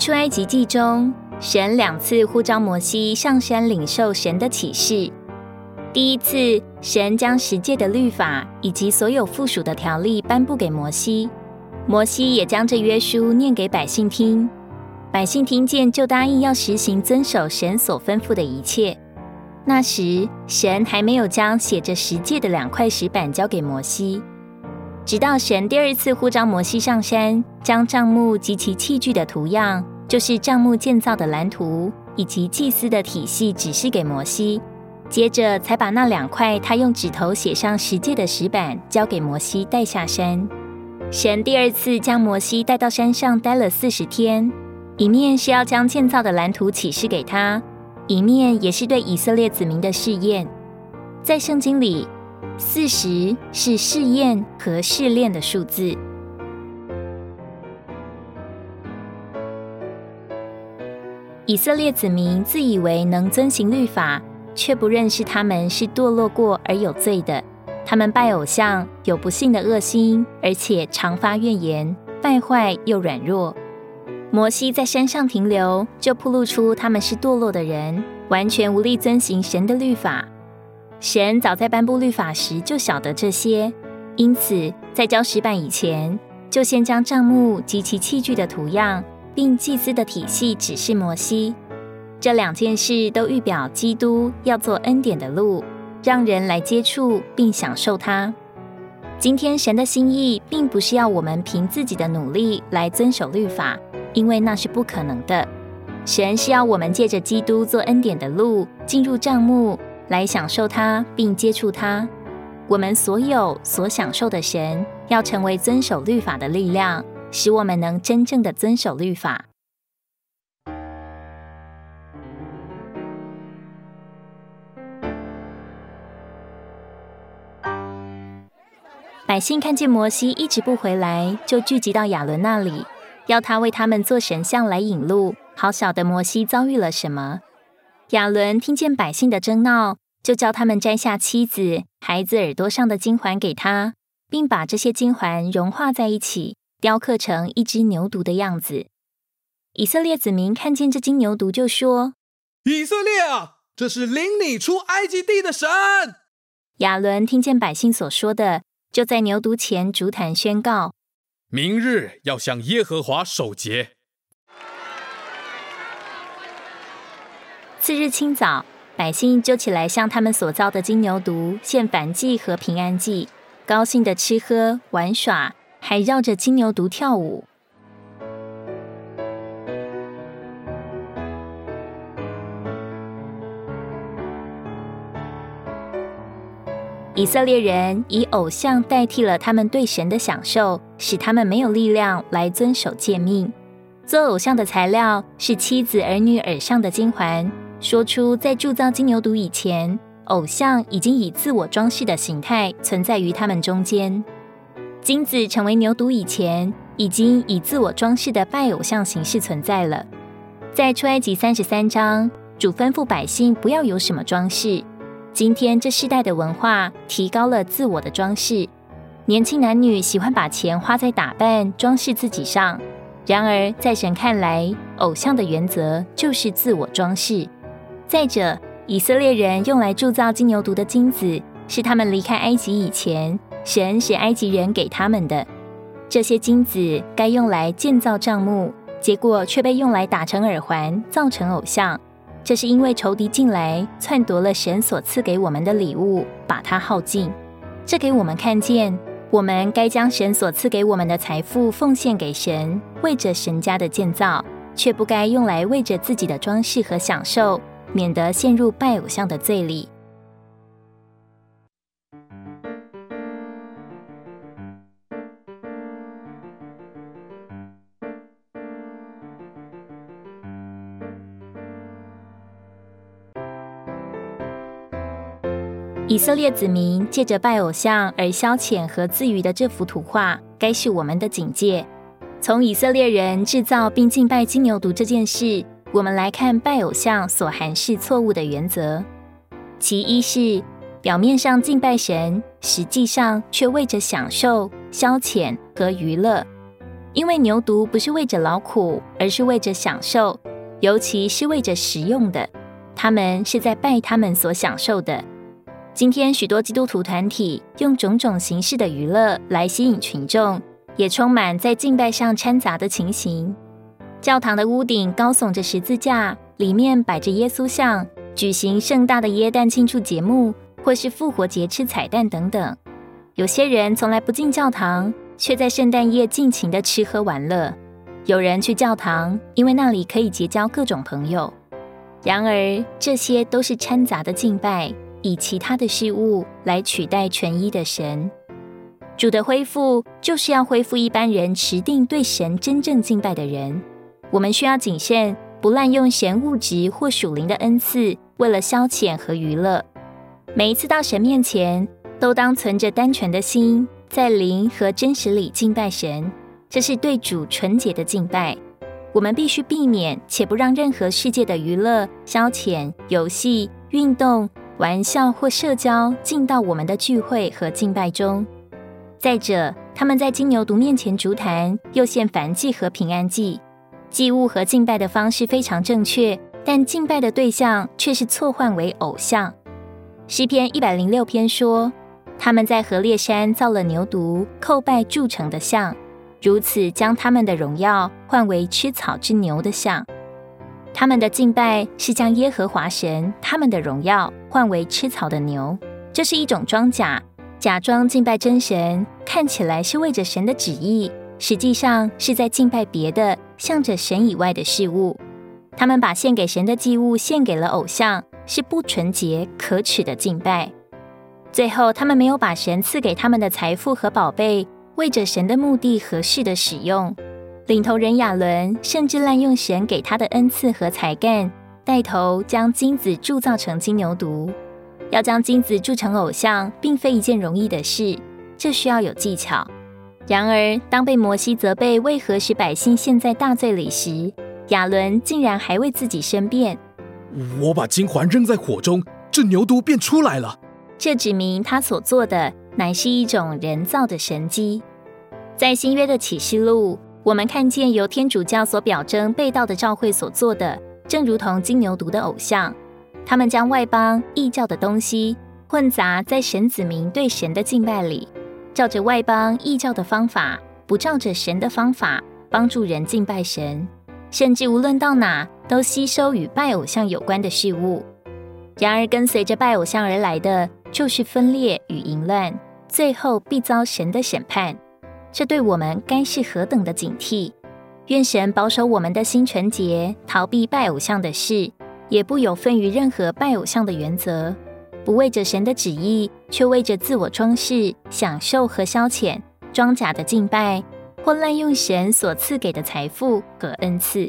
出埃及记中，神两次呼召摩西上山领受神的启示。第一次，神将十诫的律法以及所有附属的条例颁布给摩西，摩西也将这约书念给百姓听。百姓听见，就答应要实行遵守神所吩咐的一切。那时，神还没有将写着十诫的两块石板交给摩西，直到神第二次呼召摩西上山，将帐幕及其器具的图样，就是帐幕建造的蓝图以及祭司的体系，指示给摩西。接着才把那两块他用指头写上十诫的石板交给摩西带下山。神第二次将摩西带到山上待了四十天，一面是要将建造的蓝图启示给他，一面也是对以色列子民的试验。在圣经里，四十是试验和试炼的数字。以色列子民自以为能遵行律法。却不认识他们是堕落过而有罪的，他们拜偶像，有不幸的恶心，而且常发怨言，败坏又软弱。摩西在山上停留，就铺露出他们是堕落的人，完全无力遵行神的律法。神早在颁布律法时就晓得这些，因此在交石板以前，就先将帐幕及其器具的图样，并祭司的体系指示摩西。这两件事都预表基督要做恩典的路，让人来接触并享受它。今天神的心意并不是要我们凭自己的努力来遵守律法，因为那是不可能的。神是要我们借着基督做恩典的路，进入帐幕来享受它并接触它。我们所有所享受的神，要成为遵守律法的力量，使我们能真正的遵守律法。百姓看见摩西一直不回来，就聚集到亚伦那里，要他为他们做神像来引路，好晓得摩西遭遇了什么。亚伦听见百姓的争闹，就叫他们摘下妻子、孩子耳朵上的金环给他，并把这些金环融化在一起，雕刻成一只牛犊的样子。以色列子民看见这金牛犊，就说：“以色列啊，这是领你出埃及地的神。”亚伦听见百姓所说的。就在牛犊前竹坛宣告：明日要向耶和华守节。次日清早，百姓就起来向他们所造的金牛犊献燔祭和平安祭，高兴的吃喝玩耍，还绕着金牛犊跳舞。以色列人以偶像代替了他们对神的享受，使他们没有力量来遵守诫命。做偶像的材料是妻子儿女耳上的金环。说出在铸造金牛犊以前，偶像已经以自我装饰的形态存在于他们中间。金子成为牛犊以前，已经以自我装饰的拜偶像形式存在了。在出埃及三十三章，主吩咐百姓不要有什么装饰。今天这世代的文化提高了自我的装饰，年轻男女喜欢把钱花在打扮、装饰自己上。然而，在神看来，偶像的原则就是自我装饰。再者，以色列人用来铸造金牛犊的金子，是他们离开埃及以前，神是埃及人给他们的。这些金子该用来建造帐幕，结果却被用来打成耳环，造成偶像。这是因为仇敌进来篡夺了神所赐给我们的礼物，把它耗尽。这给我们看见，我们该将神所赐给我们的财富奉献给神，为着神家的建造，却不该用来为着自己的装饰和享受，免得陷入拜偶像的罪里。以色列子民借着拜偶像而消遣和自娱的这幅图画，该是我们的警戒。从以色列人制造并敬拜金牛犊这件事，我们来看拜偶像所含是错误的原则。其一是表面上敬拜神，实际上却为着享受、消遣和娱乐。因为牛犊不是为着劳苦，而是为着享受，尤其是为着食用的。他们是在拜他们所享受的。今天许多基督徒团体用种种形式的娱乐来吸引群众，也充满在敬拜上掺杂的情形。教堂的屋顶高耸着十字架，里面摆着耶稣像，举行盛大的耶诞庆祝节目，或是复活节吃彩蛋等等。有些人从来不进教堂，却在圣诞夜尽情的吃喝玩乐。有人去教堂，因为那里可以结交各种朋友。然而，这些都是掺杂的敬拜，以其他的事物来取代纯一的神。主的恢复，就是要恢复一般人持定对神真正敬拜的人。我们需要谨慎，不滥用神物质或属灵的恩赐，为了消遣和娱乐。每一次到神面前，都当存着单纯的心，在灵和真实里敬拜神，这是对主纯洁的敬拜。我们必须避免，且不让任何世界的娱乐、消遣、游戏、运动、玩笑或社交进到我们的聚会和敬拜中。再者，他们在金牛犊面前烛坛，又献燔祭和平安祭，祭物和敬拜的方式非常正确，但敬拜的对象却是错换为偶像。诗篇一百零六篇说，他们在河烈山造了牛犊，叩拜铸成的像。如此将他们的荣耀换为吃草之牛的像，他们的敬拜是将耶和华神他们的荣耀换为吃草的牛，这是一种装假，假装敬拜真神，看起来是为着神的旨意，实际上是在敬拜别的向着神以外的事物。他们把献给神的祭物献给了偶像，是不纯洁可耻的敬拜。最后，他们没有把神赐给他们的财富和宝贝。为着神的目的合适的使用，领头人亚伦甚至滥用神给他的恩赐和才干，带头将金子铸造成金牛犊。要将金子铸成偶像，并非一件容易的事，这需要有技巧。然而，当被摩西责备为何使百姓陷在大罪里时，亚伦竟然还为自己申辩：“我把金环扔在火中，这牛犊便出来了。”这指明他所做的乃是一种人造的神机。在新约的启示录，我们看见由天主教所表征被盗的教会所做的，正如同金牛犊的偶像。他们将外邦异教的东西混杂在神子民对神的敬拜里，照着外邦异教的方法，不照着神的方法帮助人敬拜神，甚至无论到哪都吸收与拜偶像有关的事物。然而，跟随着拜偶像而来的就是分裂与淫乱，最后必遭神的审判。这对我们该是何等的警惕！愿神保守我们的心纯洁，逃避拜偶像的事，也不有分于任何拜偶像的原则，不为着神的旨意，却为着自我装饰、享受和消遣，装假的敬拜，或滥用神所赐给的财富和恩赐。